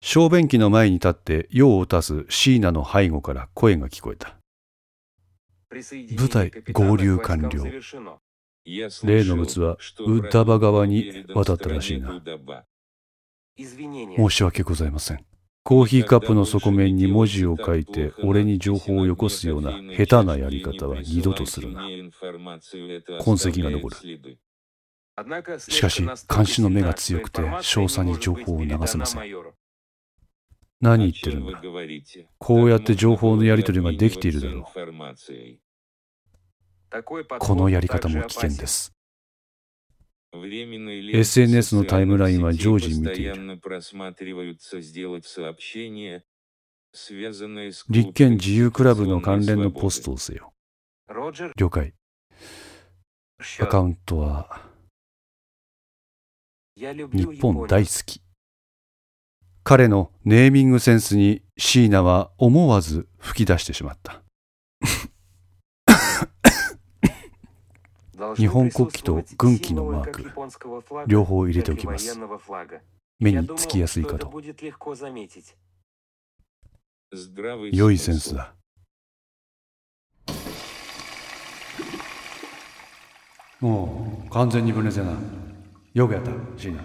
小便器の前に立って用を足すシーナの背後から声が聞こえた。部隊合流完了。例の物はウッダバ側に渡ったらしいな。申し訳ございません。コーヒーカップの底面に文字を書いて俺に情報をよこすような下手なやり方は二度とするな。痕跡が残る。しかし、監視の目が強くて、詳細に情報を流せません。何言ってるんだ。こうやって情報のやり取りができているだろう。このやり方も危険です。SNS のタイムラインは常時見ている。立憲自由クラブの関連のポストをせよ。了解。アカウントは日本大好き。彼のネーミングセンスに椎名は思わず吹き出してしまった。日本国旗と軍旗のマーク、両方入れておきます。目につきやすいかと。良いセンスだ。もう完全にブネゼな。よくやった、シーナ。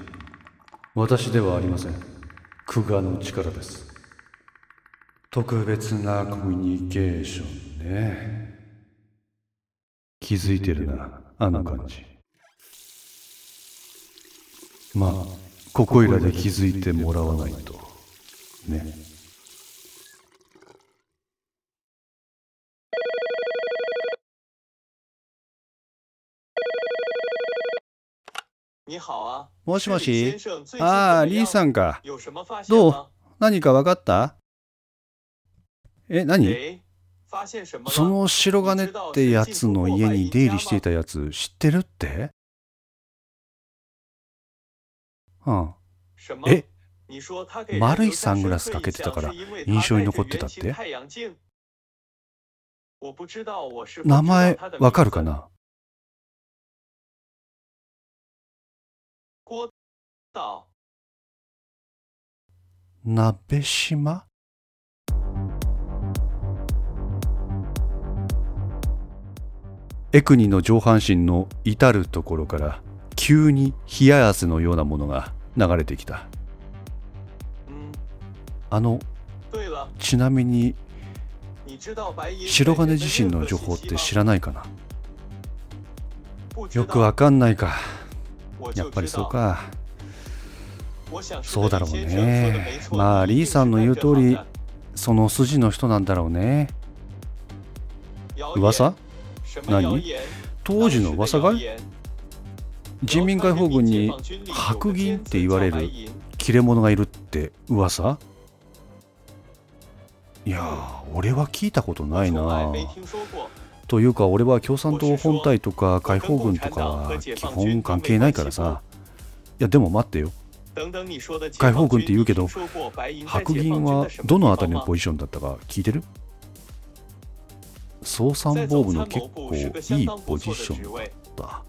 私ではありません。クガの力です。特別なコミュニケーションね。気づいてるな、あの感じ。まあ、ここいらで気づいてもらわないと。ね。もしもし？ああ、リーさんか。どう？何か分かった？え、何？その白金ってやつの家に出入りしていたやつ知ってるって？うん。え？丸いサングラスかけてたから印象に残ってたって？名前わかるかな？鍋島？エクニの上半身の至るところから急に冷や汗のようなものが流れてきた。あのちなみに白金自身の情報って知らないかな？よくわかんないか。やっぱりそうかそうだろうね。まあリーさんの言う通りその筋の人なんだろうね。噂？何？当時の噂が？い人民解放軍に白銀って言われる切れ者がいるって噂？いやー俺は聞いたことないな。というか俺は共産党本体とか解放軍とかは基本関係ないからさ。いやでも待ってよ解放軍って言うけど白銀はどの辺りのポジションだったか聞いてる？総参謀部の結構いいポジションだった。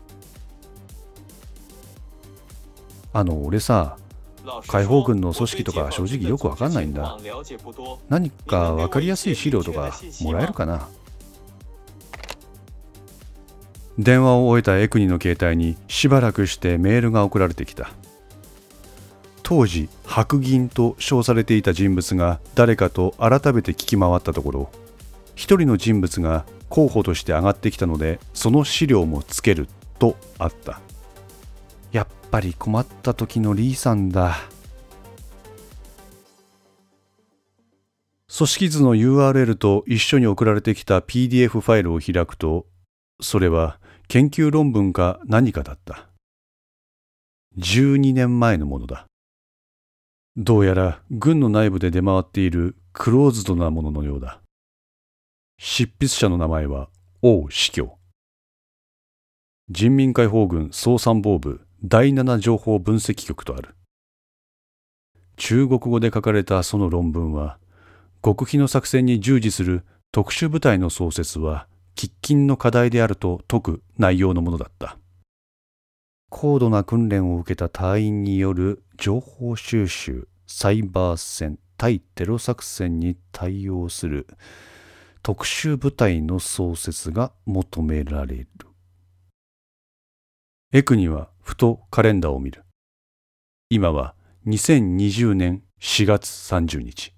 あの俺さ解放軍の組織とか正直よくわかんないんだ。何かわかりやすい資料とかもらえるかな？電話を終えたエクニの携帯にしばらくしてメールが送られてきた当時白銀と称されていた人物が誰かと改めて聞き回ったところ一人の人物が候補として上がってきたのでその資料もつけるとあった。やっぱり困った時のリーさんだ。組織図の URL と一緒に送られてきた PDF ファイルを開くとそれは研究論文か何かだった。12年前のものだ。どうやら軍の内部で出回っているクローズドなもののようだ。執筆者の名前は王司教。人民解放軍総参謀部第7情報分析局とある。中国語で書かれたその論文は極秘の作戦に従事する特殊部隊の創設は喫緊の課題であると説く内容のものだった。高度な訓練を受けた隊員による情報収集サイバー戦対テロ作戦に対応する特殊部隊の創設が求められる。エクにはふとカレンダーを見る。今は2020年4月30日。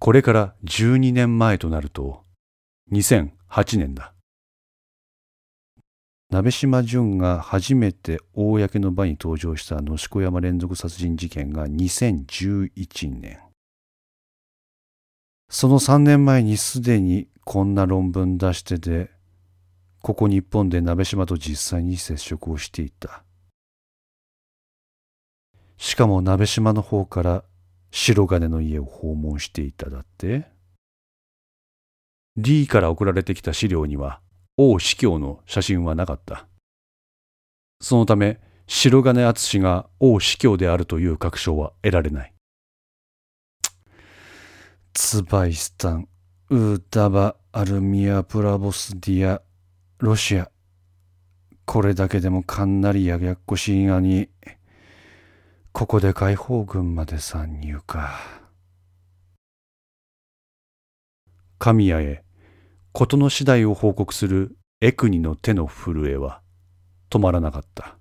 これから12年前となると2008年だ。鍋島淳が初めて公の場に登場した野子山連続殺人事件が2011年。その3年前にすでにこんな論文出してて、ここ日本で鍋島と実際に接触をしていた。しかも鍋島の方から白金の家を訪問していただって ?D から送られてきた資料には王司教の写真はなかった。そのため、白金敦が王司教であるという確証は得られない。ツバイスタン、ウーダバ、アルミア、プラボスディア、ロシア。これだけでもかなりややっこしいがに、ここで解放軍まで参入か。神谷へ事の次第を報告するエクニの手の震えは止まらなかった。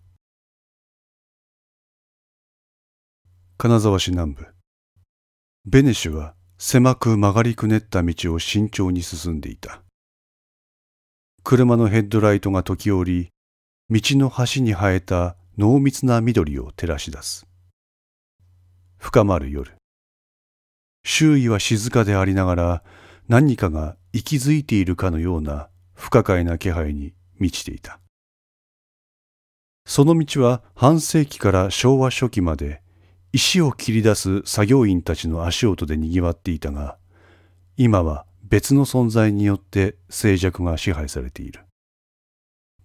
金沢市南部。ベネシュは狭く曲がりくねった道を慎重に進んでいた。車のヘッドライトが時折、道の端に生えた濃密な緑を照らし出す。深まる夜。周囲は静かでありながら、何かが息づいているかのような不可解な気配に満ちていた。その道は半世紀から昭和初期まで石を切り出す作業員たちの足音で賑わっていたが、今は別の存在によって静寂が支配されている。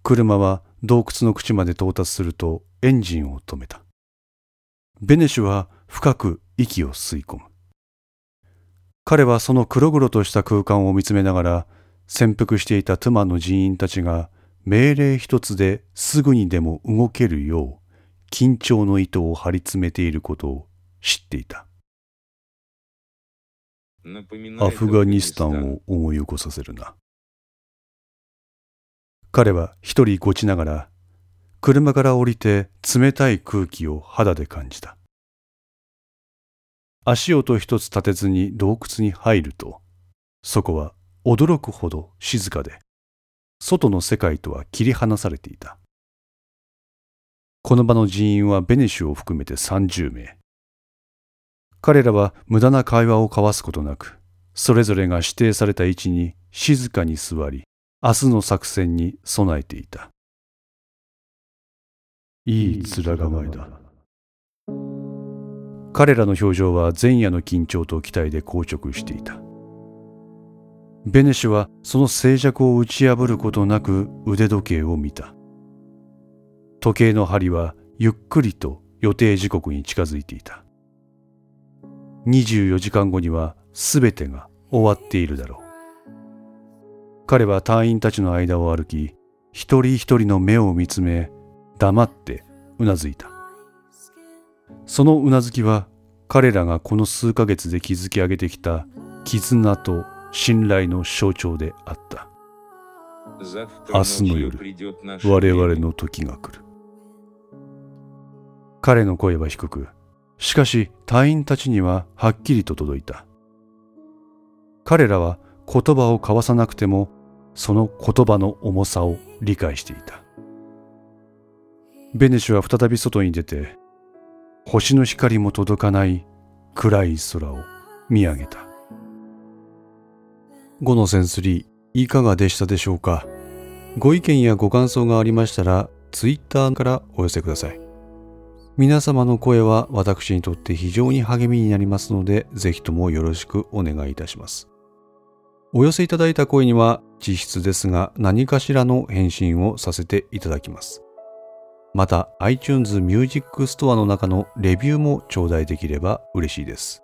車は洞窟の口まで到達するとエンジンを止めた。ベネシュは深く息を吸い込む。彼はその黒々とした空間を見つめながら潜伏していた妻の人員たちが命令一つですぐにでも動けるよう緊張の糸を張り詰めていることを知っていた。アフガニスタンを思い起こさせるな。彼は一人ごちながら車から降りて冷たい空気を肌で感じた。足音一つ立てずに洞窟に入ると、そこは驚くほど静かで、外の世界とは切り離されていた。この場の人員はベネシュを含めて30名。彼らは無駄な会話を交わすことなく、それぞれが指定された位置に静かに座り、明日の作戦に備えていた。いい面構えだ。彼らの表情は前夜の緊張と期待で硬直していた。ベネシュはその静寂を打ち破ることなく腕時計を見た。時計の針はゆっくりと予定時刻に近づいていた。24時間後には全てが終わっているだろう。彼は隊員たちの間を歩き、一人一人の目を見つめ、黙ってうなずいた。そのうなずきは彼らがこの数ヶ月で築き上げてきた絆と信頼の象徴であった。明日の夜、我々の時が来る。彼の声は低く、しかし隊員たちにははっきりと届いた。彼らは言葉を交わさなくても、その言葉の重さを理解していた。ベネシュは再び外に出て、星の光も届かない暗い空を見上げた。5のセンスリー、いかがでしたでしょうか？ご意見やご感想がありましたら、ツイッターからお寄せください。皆様の声は私にとって非常に励みになりますので、ぜひともよろしくお願いいたします。お寄せいただいた声には、実質ですが何かしらの返信をさせていただきます。また iTunes Music Store の中のレビューも頂戴できれば嬉しいです。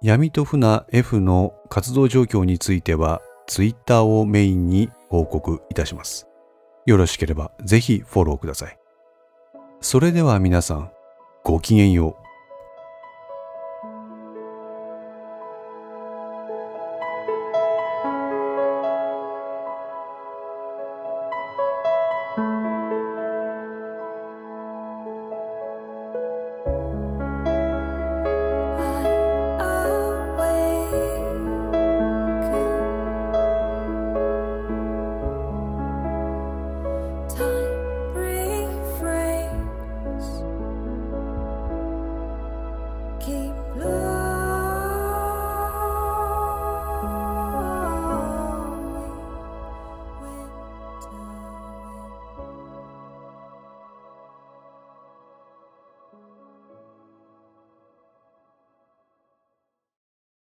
闇と船 F の活動状況については Twitter をメインに報告いたします。よろしければぜひフォローください。それでは皆さん、ごきげんよう。keep